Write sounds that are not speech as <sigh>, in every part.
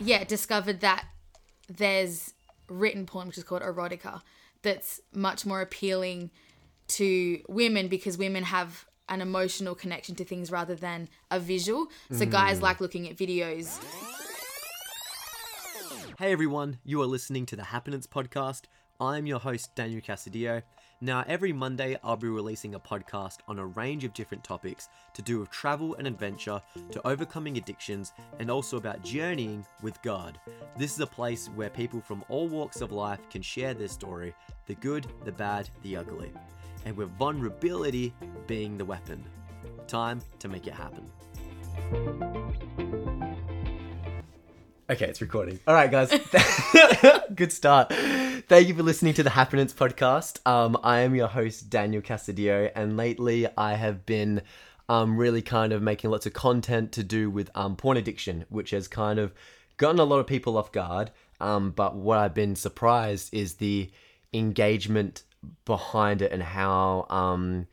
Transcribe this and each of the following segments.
yeah, discovered that there's written porn, which is called erotica, that's much more appealing to women because women have an emotional connection to things rather than a visual. So guys mm. like looking at videos. Hey everyone, you are listening to the Happiness Podcast. I'm your host, Daniel Casadio. Now, every Monday, I'll be releasing a podcast on a range of different topics to do with travel and adventure, to overcoming addictions, and also about journeying with God. This is a place where people from all walks of life can share their story the good, the bad, the ugly, and with vulnerability being the weapon. Time to make it happen. Okay, it's recording. All right, guys. <laughs> <laughs> Good start. Thank you for listening to the Happiness Podcast. Um, I am your host, Daniel Casadio, and lately I have been um, really kind of making lots of content to do with um, porn addiction, which has kind of gotten a lot of people off guard. Um, but what I've been surprised is the engagement behind it and how um,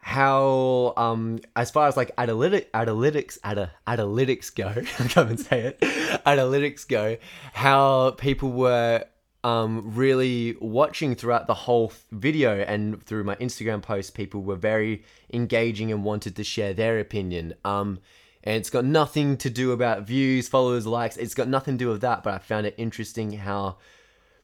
how um as far as like analytic analytics analytics go <laughs> i can't say it <laughs> analytics go how people were um really watching throughout the whole video and through my instagram posts people were very engaging and wanted to share their opinion um and it's got nothing to do about views followers likes it's got nothing to do with that but i found it interesting how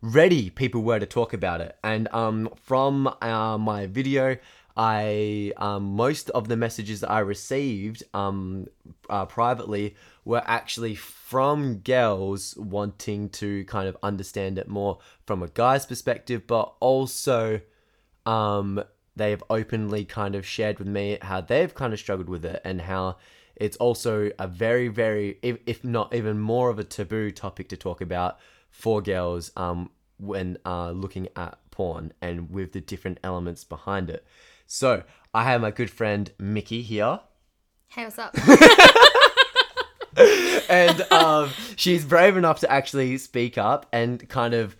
ready people were to talk about it. And um, from uh, my video, I um, most of the messages that I received um, uh, privately were actually from girls wanting to kind of understand it more from a guy's perspective, but also um, they've openly kind of shared with me how they've kind of struggled with it and how it's also a very, very, if, if not even more of a taboo topic to talk about for girls um, when uh, looking at porn and with the different elements behind it. So I have my good friend Miki here, Hey, what's up? <laughs> and um, she's brave enough to actually speak up and kind of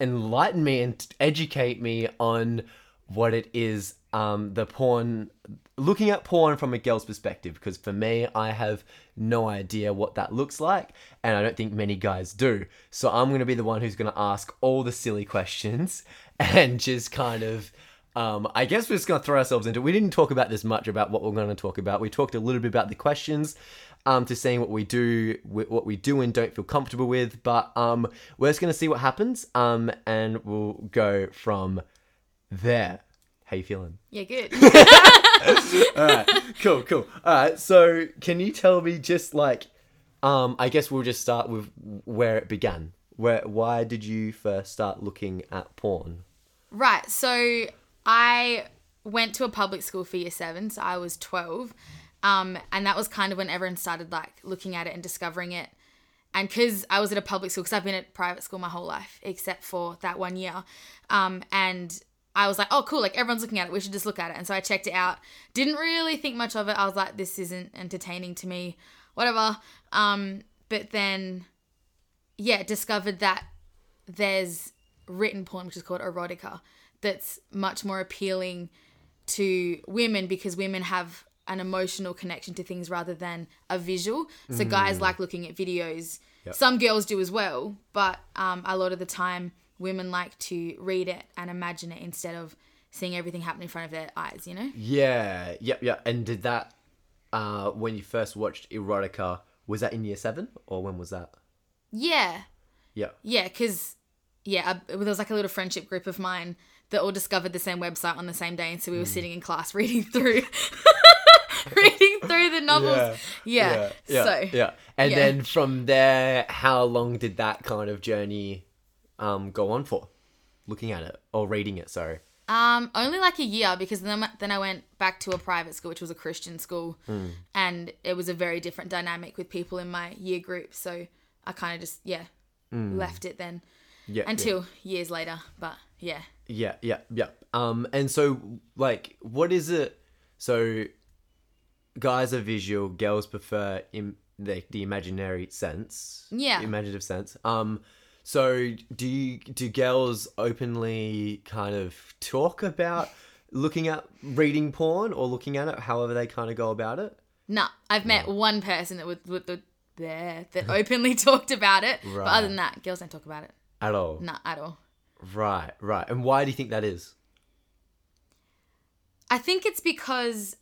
enlighten me and educate me on what it is um, the porn looking at porn from a girl's perspective because for me i have no idea what that looks like and i don't think many guys do so i'm going to be the one who's going to ask all the silly questions <laughs> and just kind of um, I guess we're just going to throw ourselves into it. We didn't talk about this much about what we're going to talk about. We talked a little bit about the questions um, to seeing what we do, what we do and don't feel comfortable with. But um, we're just going to see what happens um, and we'll go from there. How you feeling? yeah, good. <laughs> All right, cool, cool. All right, so can you tell me just like, um, I guess we'll just start with where it began. Where, why did you first start looking at porn? Right. So I went to a public school for year seven. So I was 12. Um, and that was kind of when everyone started like looking at it and discovering it. And because I was at a public school, because I've been at private school my whole life, except for that one year. Um, and I was like, oh, cool. Like everyone's looking at it. We should just look at it. And so I checked it out. Didn't really think much of it. I was like, this isn't entertaining to me, whatever. Um, but then, yeah, discovered that there's written porn, which is called erotica, that's much more appealing to women because women have an emotional connection to things rather than a visual. So guys like looking at videos. Some girls do as well, but um, a lot of the time women like to read it and imagine it instead of seeing everything happen in front of their eyes, you know? Yeah, yep, yep. And did that uh, when you first watched erotica? Was that in year seven or when was that? Yeah. Yeah. Yeah, because yeah, there was like a little friendship group of mine that all discovered the same website on the same day, and so we were sitting in class <laughs> reading through, <laughs> reading through the novels. Yeah. yeah, so yeah. And yeah. then from there, how long did that kind of journey um, go on for? Looking at it or reading it, sorry. um, only like a year because then then I went back to a private school, which was a Christian school, Hmm. and it was a very different dynamic with people in my year group. So I kind of just yeah left it then Yeah. yeah. until years later. But yeah. Yeah, yeah, yeah. Um, and so like, what is it? So, guys are visual, girls prefer Im- the the imaginary sense. Yeah. imaginative sense. Um, so do you do girls openly kind of talk about looking at reading porn or looking at it, however they kind of go about it? No, I've met one person that would, would, would there that openly <laughs> talked about it. But other than that, girls don't talk about it. At all. Not at all. Right, right. And why do you think that is? I think it's because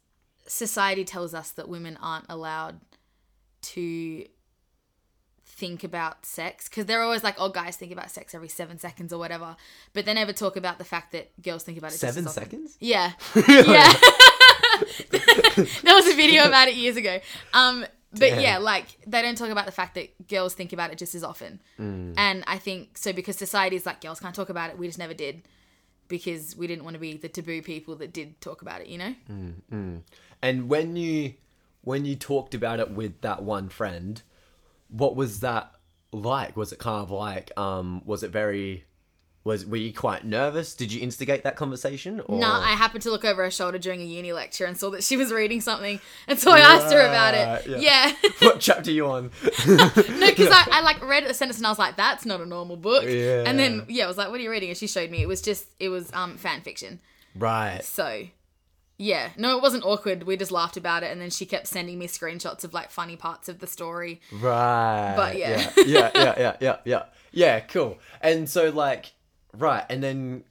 society tells us that women aren't allowed to think about sex because they're always like, oh, guys think about sex every seven seconds or whatever, but they never talk about the fact that girls think about it. just Seven seconds? Yeah, <laughs> yeah. <laughs> there was a video about it years ago. Um, but Damn. yeah, like they don't talk about the fact that girls think about it just as often. Mm. And I think so because society is like girls can't talk about it. We just never did because we didn't want to be the taboo people that did talk about it. You know? Mm. And when you when you talked about it with that one friend, what was that like? Was it kind of like um was it very was were you quite nervous? Did you instigate that conversation? Or... No, I happened to look over her shoulder during a uni lecture and saw that she was reading something, and so I asked her about it. yeah. Yeah, <laughs> what chapter you on? <laughs> no, because I, I like read the sentence and I was like, "That's not a normal book." Yeah. And then yeah, I was like, "What are you reading?" And she showed me. It was just it was um fan fiction. right. So, yeah, no, it wasn't awkward. We just laughed about it, and then she kept sending me screenshots of like funny parts of the story. Right. But yeah. yeah. Yeah, yeah, yeah, yeah, yeah. Yeah, cool. And so like right, and then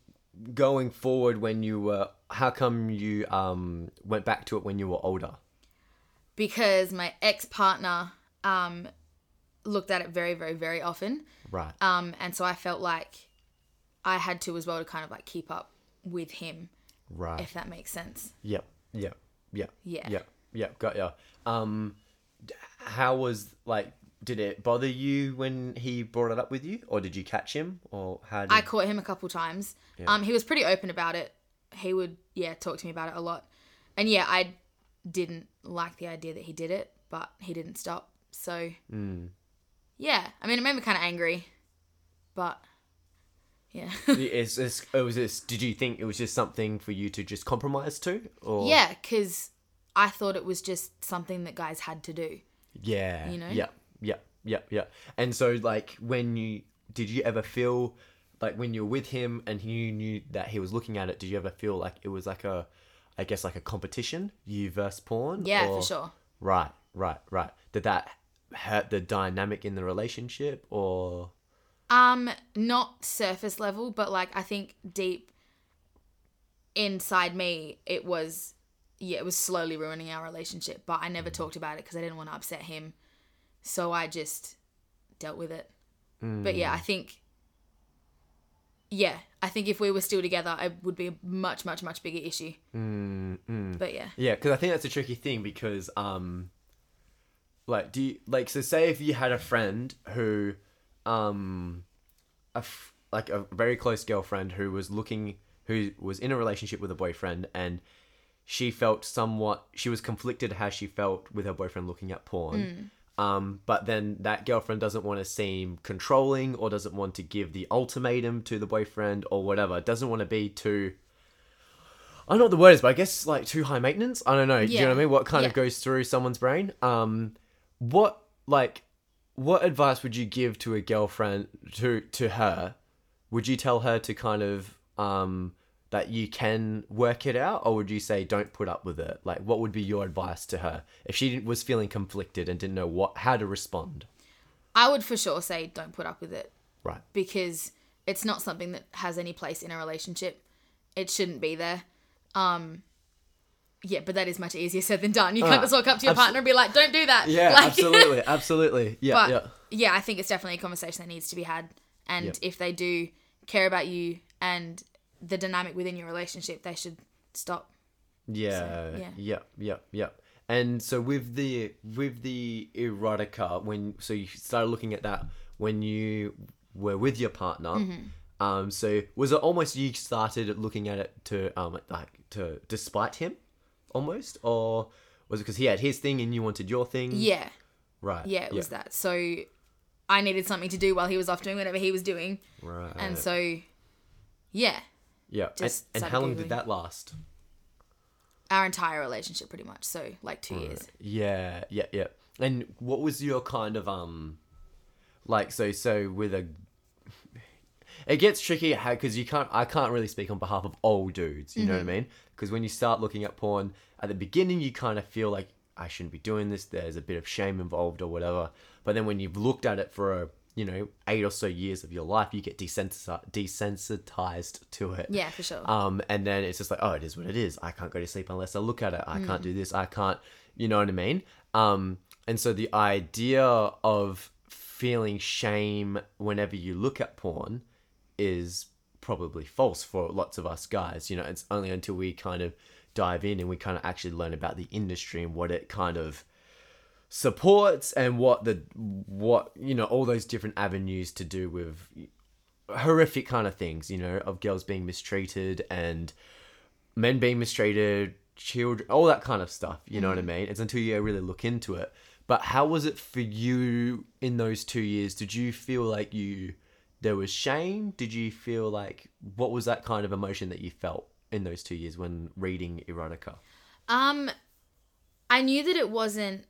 going forward when you were how come you um went back to it when you were older? Because my ex partner um looked at it very, very, very often, Right. um, and so I felt like I had to as well to kind of like keep up with him, right. if that makes sense. Yep. Yep. Yep. Yeah. Yep. Yep. Got ya. Um, how was like? Did it bother you when he brought it up with you, or did you catch him, or how did? I caught him a couple times. Um, he was pretty open about it. He would, yeah, talk to me about it a lot. And yeah, I didn't like the idea that he did it, but he didn't stop. So, yeah, I mean, it made me kind of angry, but yeah, <laughs> It's, it's, it was this. Did you think it was just something for you to just compromise to, or yeah, because I thought it was just something that guys had to do. Yeah. You know? Yeah. Yeah. Yeah. Yeah. And so, like, when you did you ever feel like when you were with him and you knew that he was looking at it, did you ever feel like it was like a, I guess, like a competition, you versus porn? Yeah, or- for sure. Right. Right. Right. Did that hurt the dynamic in the relationship, or? Um, not surface level, but like I think deep inside me, it was, yeah, it was slowly ruining our relationship. But I never talked about it because I didn't want to upset him, so I just dealt with it. But yeah, I think, yeah, I think if we were still together, it would be a much, much, much bigger issue. But yeah, Yeah, because I think that's a tricky thing because, um, like, do you like so? Say if you had a friend who, um, a f- like a very close girlfriend who was looking, who was in a relationship with a boyfriend, and she felt somewhat, she was conflicted how she felt with her boyfriend looking at porn. Um, but then that girlfriend doesn't want to seem controlling or doesn't want to give the ultimatum to the boyfriend or whatever. Doesn't want to be too I don't know what the word is, but I guess like too high maintenance. I don't know. Do you know what I mean? What kind of goes through someone's brain? Um, what like what advice would you give to a girlfriend to to her? Would you tell her to kind of um that you can work it out, or would you say don't put up with it? Like, what would be your advice to her if she was feeling conflicted and didn't know what how to respond? I would for sure say don't put up with it Right. because it's not something that has any place in a relationship. It shouldn't be there. Um, yeah, but that is much easier said than done. You can't Ah, just walk up to your partner and be like, "Don't do that." Yeah, <laughs> Like- absolutely, <laughs> absolutely. Yeah, but yeah. yeah. I think it's definitely a conversation that needs to be had. And Yep. if they do care about you and the dynamic within your relationship, they should stop. Yeah, yeah. Yep. Yep. Yep. And so with the with the erotica, when so you started looking at that when you were with your partner. Mm-hmm. Um. So was it almost you started looking at it to um like to despite him, almost, or was it because he had his thing and you wanted your thing? Yeah, Right. yeah, it was that. So I needed something to do while he was off doing whatever he was doing, Right. and so yeah, yeah. And, just and started how long did that last? our entire relationship pretty much. So like two years. Yeah, yeah, yeah. And what was your kind of um, like so so with a. It gets tricky because you can't. I can't really speak on behalf of all dudes. You know what I mean? Because when you start looking at porn at the beginning, you kind of feel like I shouldn't be doing this. There's a bit of shame involved or whatever. But then when you've looked at it for a you know eight or so years of your life, you get desensitized desensitized to it. Yeah, for sure. Um, and then it's just like, oh, it is what it is. I can't go to sleep unless I look at it. I can't do this. I can't, you know what I mean? Um, and so the idea of feeling shame whenever you look at porn is probably false for lots of us guys. You know, it's only until we kind of dive in and we kind of actually learn about the industry and what it kind of supports and what the what you know all those different avenues to do with horrific kind of things you know of girls being mistreated and men being mistreated children all that kind of stuff you know what i mean? It's until you really look into it. But how was it for you in those two years? Did you feel like you there was shame? Did you feel like what was that kind of emotion that you felt in those two years when reading erotica? Um, I knew that it wasn't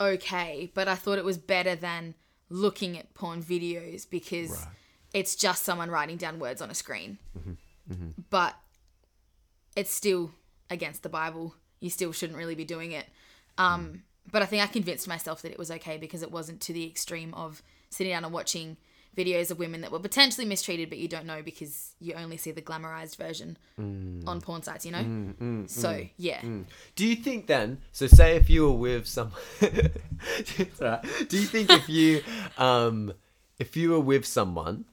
okay, but I thought it was better than looking at porn videos because Right. it's just someone writing down words on a screen. Mm-hmm. Mm-hmm. But it's still against the Bible. You still shouldn't really be doing it. Um, mm. But I think I convinced myself that it was okay because it wasn't to the extreme of sitting down and watching videos of women that were potentially mistreated, but you don't know because you only see the glamorized version mm. on porn sites, you know? Mm, mm, so, yeah. Do you think then? So say if you were with some, <laughs> It's do you think if you, <laughs> um, if you were with someone,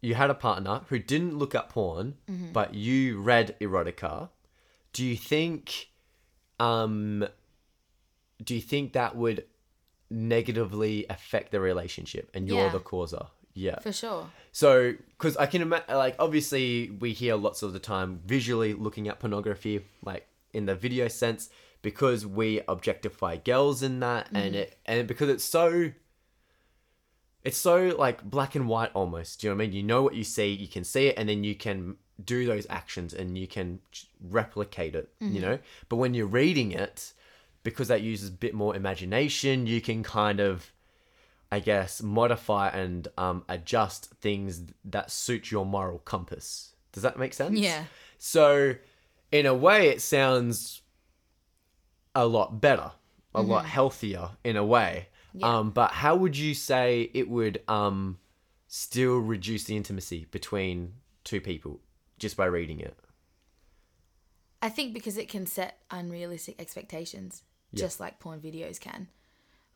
you had a partner who didn't look at porn, mm-hmm. but you read erotica, do you think, um, do you think that would negatively affect the relationship, and you're Yeah. the causer? Yeah. For sure. So, because I can imagine, like, obviously, we hear lots of the time visually looking at pornography, like in the video sense, because we objectify girls in that, and mm-hmm. it, and because it's so, it's so like black and white almost. Do you know what I mean? You know what you see, you can see it, and then you can do those actions and you can replicate it. You mm-hmm. know, but when you're reading it, because that uses a bit more imagination, you can kind of I guess, modify and um, adjust things that suit your moral compass. Does that make sense? Yeah. So, in a way, it sounds a lot better, a lot healthier in a way. Yeah. Um, but how would you say it would um, still reduce the intimacy between two people just by reading it? I think because it can set unrealistic expectations, just like porn videos can.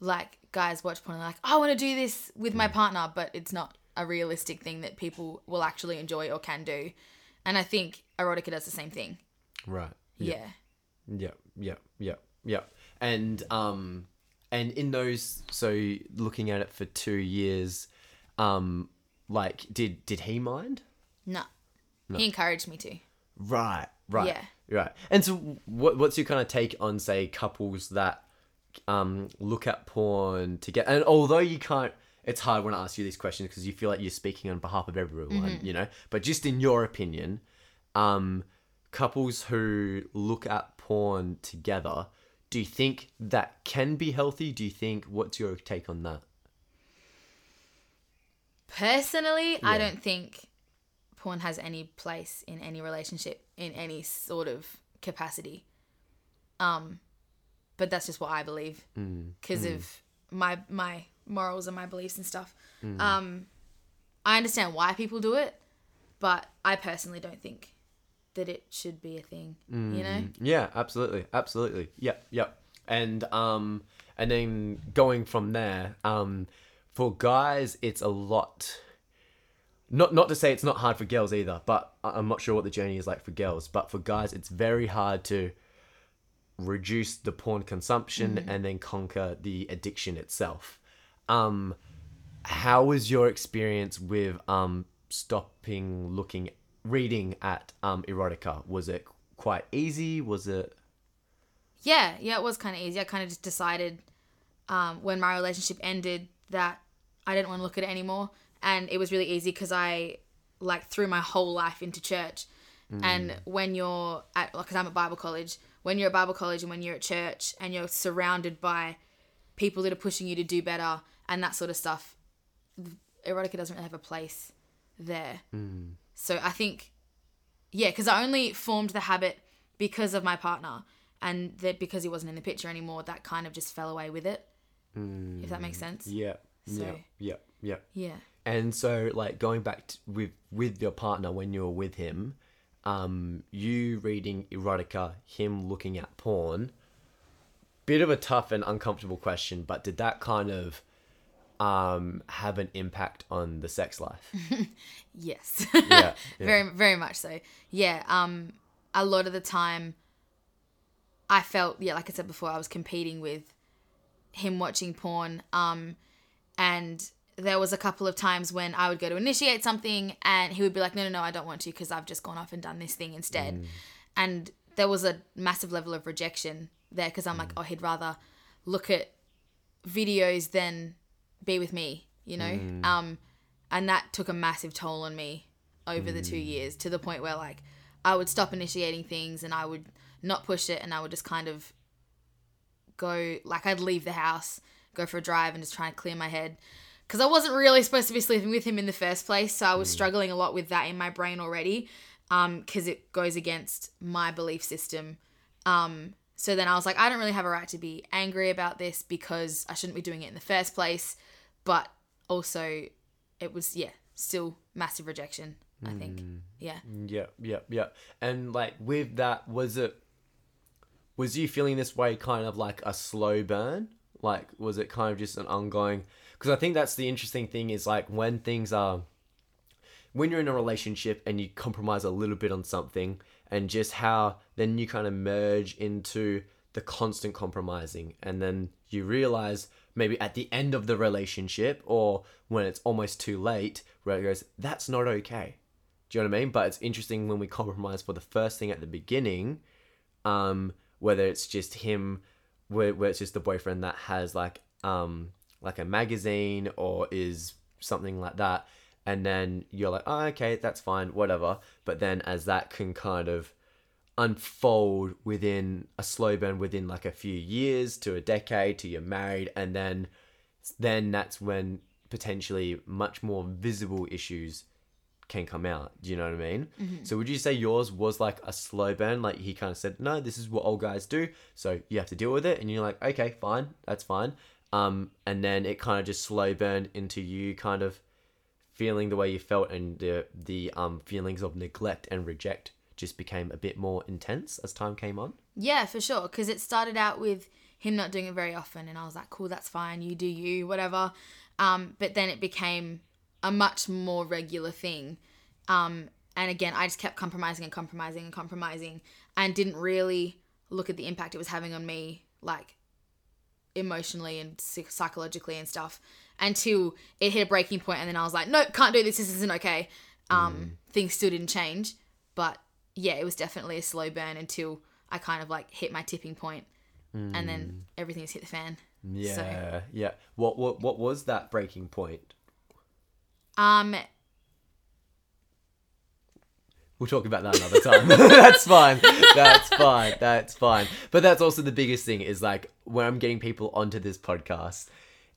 Like guys watch porn and like, I want to do this with Mm. my partner, but it's not a realistic thing that people will actually enjoy or can do. And I think erotica does the same thing. Right. Yeah. Yeah, yeah, yeah, yeah. And um and in those so looking at it for 2 years um like did did he mind? No. He encouraged me to. Right, right. Yeah. Right. And so what what's your kind of take on say couples that um look at porn together and although you can't it's hard when I ask you these questions because you feel like you're speaking on behalf of everyone, you know. But just in your opinion, um, couples who look at porn together, do you think that can be healthy? Do you think what's your take on that? Personally, I don't think porn has any place in any relationship in any sort of capacity. Um, but that's just what I believe because of my my morals and my beliefs and stuff. Um, I understand why people do it, but I personally don't think that it should be a thing. You know? Yeah, absolutely, absolutely. Yep, yep. And um, and then going from there, um, for guys, it's a lot. Not not to say it's not hard for girls either, but I'm not sure what the journey is like for girls. But for guys, it's very hard to reduce the porn consumption and then conquer the addiction itself. Um, how was your experience with um stopping looking reading at um erotica was it quite easy was it Yeah, yeah, it was kind of easy. I kind of just decided um, when my relationship ended that I didn't want to look at it anymore, and it was really easy because I like threw my whole life into church. And when you're at, because I'm at Bible college, when you're at Bible college and when you're at church and you're surrounded by people that are pushing you to do better and that sort of stuff, erotica doesn't really have a place there. Hmm. So I think, yeah, because I only formed the habit because of my partner. and that because he wasn't in the picture anymore, that kind of just fell away with it. Hmm. If that makes sense. Yeah. yeah. Yeah. Yeah. Yeah. And so, like going back to, with with your partner when you were with him, um, you reading erotica, him looking at porn. Bit of a tough and uncomfortable question, but did that kind of um, have an impact on the sex life? <laughs> Yes. Yeah, yeah. <laughs> very very much so. Yeah. Um a lot of the time I felt yeah, like I said before, I was competing with him watching porn. Um and there was a couple of times when I would go to initiate something and he would be like, "No, no, no, I don't want to because I've just gone off and done this thing instead." Mm. And there was a massive level of rejection there because I'm like, mm. "Oh, he'd rather look at videos than be with me," you know? Mm. Um and that took a massive toll on me over the two years to the point where like I would stop initiating things and I would not push it and I would just kind of go like I'd leave the house, go for a drive and just try and clear my head because I wasn't really supposed to be sleeping with him in the first place, so I was struggling a lot with that in my brain already um because it goes against my belief system. Um so then I was like I don't really have a right to be angry about this because I shouldn't be doing it in the first place, but also it was yeah, still massive rejection, I think. Yeah. Yeah, yeah, yeah. And like with that, was it was you feeling this way kind of like a slow burn? Like was it kind of just an ongoing because I think that's the interesting thing is like when things are when you're in a relationship and you compromise a little bit on something and just how then you kind of merge into the constant compromising and then you realize maybe at the end of the relationship or when it's almost too late where it goes that's not okay do you know what I mean? But it's interesting when we compromise for the first thing at the beginning, um, whether it's just him, where, where it's just the boyfriend that has like um like a magazine or is something like that, and then you're like, oh, okay, that's fine, whatever. But then as that can kind of unfold within a slow burn within like a few years to a decade to you're married and then then that's when potentially much more visible issues can come out. Do you know what I mean? So would you say yours was like a slow burn? Like he kind of said, no, this is what old guys do, so you have to deal with it, and you're like, okay, fine, that's fine. Um, and then it kind of just slow burned into you kind of feeling the way you felt, and the the um feelings of neglect and reject just became a bit more intense as time came on. Yeah, for sure. Because it started out with him not doing it very often, and I was like, cool, that's fine, you do you, whatever. Um, but then it became a much more regular thing. Um, and again, I just kept compromising and compromising and compromising, and didn't really look at the impact it was having on me, like emotionally and psychologically and stuff, until it hit a breaking point, and then I was like, nope, can't do this. This isn't okay. Um, Things still didn't change, but yeah, it was definitely a slow burn until I kind of like hit my tipping point, and then everything just hit the fan. Yeah, yeah. What what what was that breaking point? Um, We'll talk about that another time. <laughs> that's fine. That's fine. That's fine. But that's also the biggest thing is like when I'm getting people onto this podcast,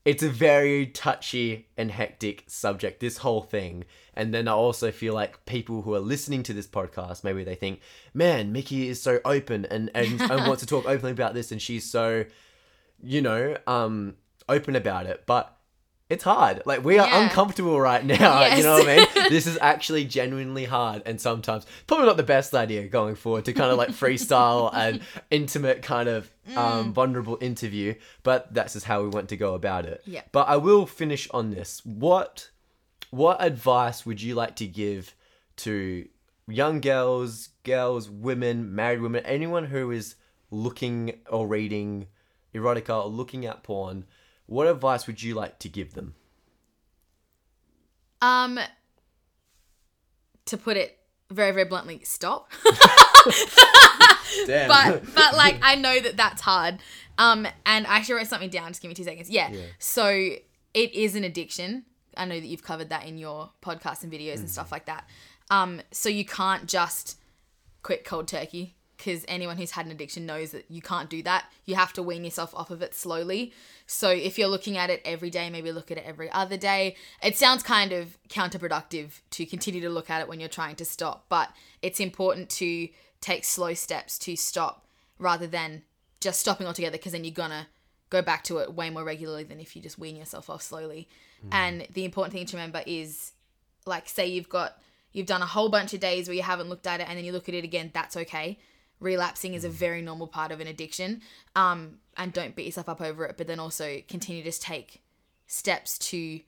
it's a very touchy and hectic subject, this whole thing. And then I also feel like people who are listening to this podcast, maybe they think, man, Miki is so open and, and, <laughs> and wants to talk openly about this and she's so, you know, um, open about it. But it's hard. Like we are Yeah. uncomfortable right now. <laughs> You know what I mean? this is actually genuinely hard and sometimes probably not the best idea going forward to kind of like freestyle and <laughs> intimate kind of Mm. um, vulnerable interview but that's just how we want to go about it Yeah. but i will finish on this what what advice would you like to give to young girls girls women married women anyone who is looking or reading erotica or looking at porn what advice would you like to give them um, to put it very very bluntly, stop. <laughs> Damn. but but like <laughs> I know that that's hard. Um, and I actually wrote something down. Just give me two seconds. Yeah. So it is an addiction. I know that you've covered that in your podcasts and videos and stuff like that. Um, so you can't just quit cold turkey because anyone who's had an addiction knows that you can't do that. You have to wean yourself off of it slowly. So if you're looking at it every day, maybe look at it every other day. It sounds kind of counterproductive to continue to look at it when you're trying to stop, but it's important to take slow steps to stop rather than just stopping altogether because then you're gonna go back to it way more regularly than if you just wean yourself off slowly. Hmm. And the important thing to remember is like say you've got you've done a whole bunch of days where you haven't looked at it and then you look at it again, that's okay. Relapsing is a very normal part of an addiction. Um, and don't beat yourself up over it, but then also continue to take steps to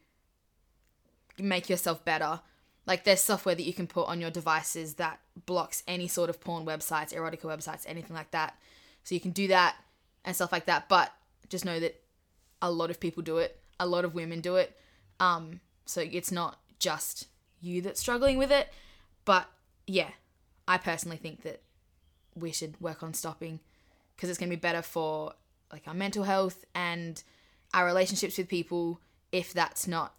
make yourself better. Like there's software that you can put on your devices that blocks any sort of porn websites, erotica websites, anything like that. So you can do that and stuff like that. But just know that a lot of people do it. A lot of women do it. Um, so it's not just you that's struggling with it. But yeah, I personally think that we should work on stopping because it's going to be better for like our mental health and our relationships with people if that's not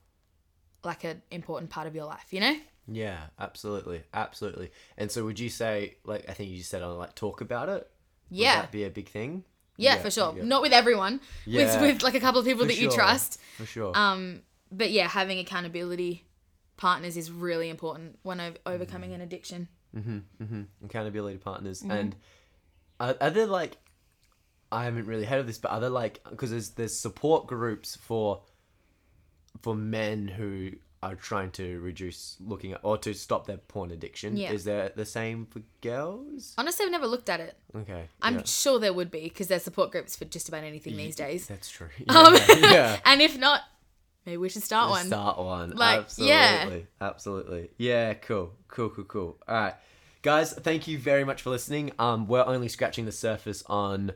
like an important part of your life, you know? Yeah, absolutely, absolutely. And so, would you say, like, I think you just said on like talk about it? Would Yeah. that be a big thing? Yeah, Yeah, for sure. yeah. Not with everyone. Yeah. With with like a couple of people For that you trust. for sure. Um, but yeah, having accountability partners is really important when overcoming an addiction. Accountability partners Mm-hmm. Accountability partners. And are, are there like i haven't really heard of this but are there like because there's there's support groups for for men who are trying to reduce looking at or to stop their porn addiction Yeah. is there the same for girls Honestly, I've never looked at it. okay I'm yeah. sure there would be because there's support groups for just about anything these days. that's true <laughs> Um, yeah, yeah. <laughs> and if not, maybe we should start one. Start one. Like, absolutely. yeah. Absolutely. Yeah, cool. Cool, cool, cool. All right. Guys, thank you very much for listening. Um we're only scratching the surface on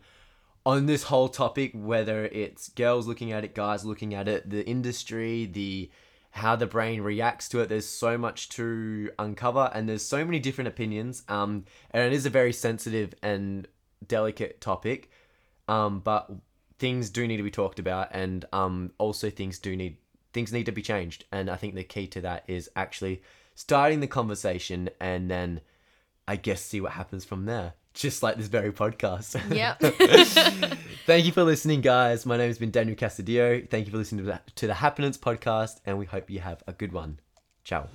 on this whole topic whether it's girls looking at it, guys looking at it, the industry, the how the brain reacts to it. There's so much to uncover and there's so many different opinions. Um and it is a very sensitive and delicate topic. Um but things do need to be talked about and um also things do need things need to be changed. And i think the key to that is actually starting the conversation and then i guess see what happens from there just like this very podcast. <laughs> Yep. <laughs> thank you for listening guys. My name has been daniel casadio thank you for listening to the, to the happenance podcast and we hope you have a good one. Ciao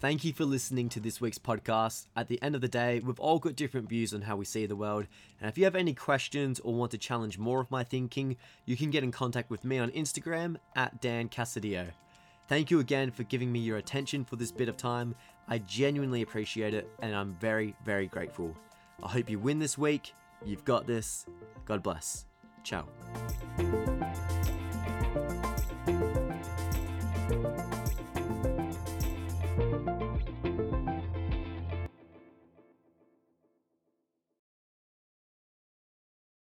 Thank you for listening to this week's podcast. At the end of the day, we've all got different views on how we see the world. And if you have any questions or want to challenge more of my thinking, you can get in contact with me on Instagram at Dan Casadio. Thank you again for giving me your attention for this bit of time. I genuinely appreciate it and I'm very, very grateful. I hope you win this week. You've got this. God bless. Ciao.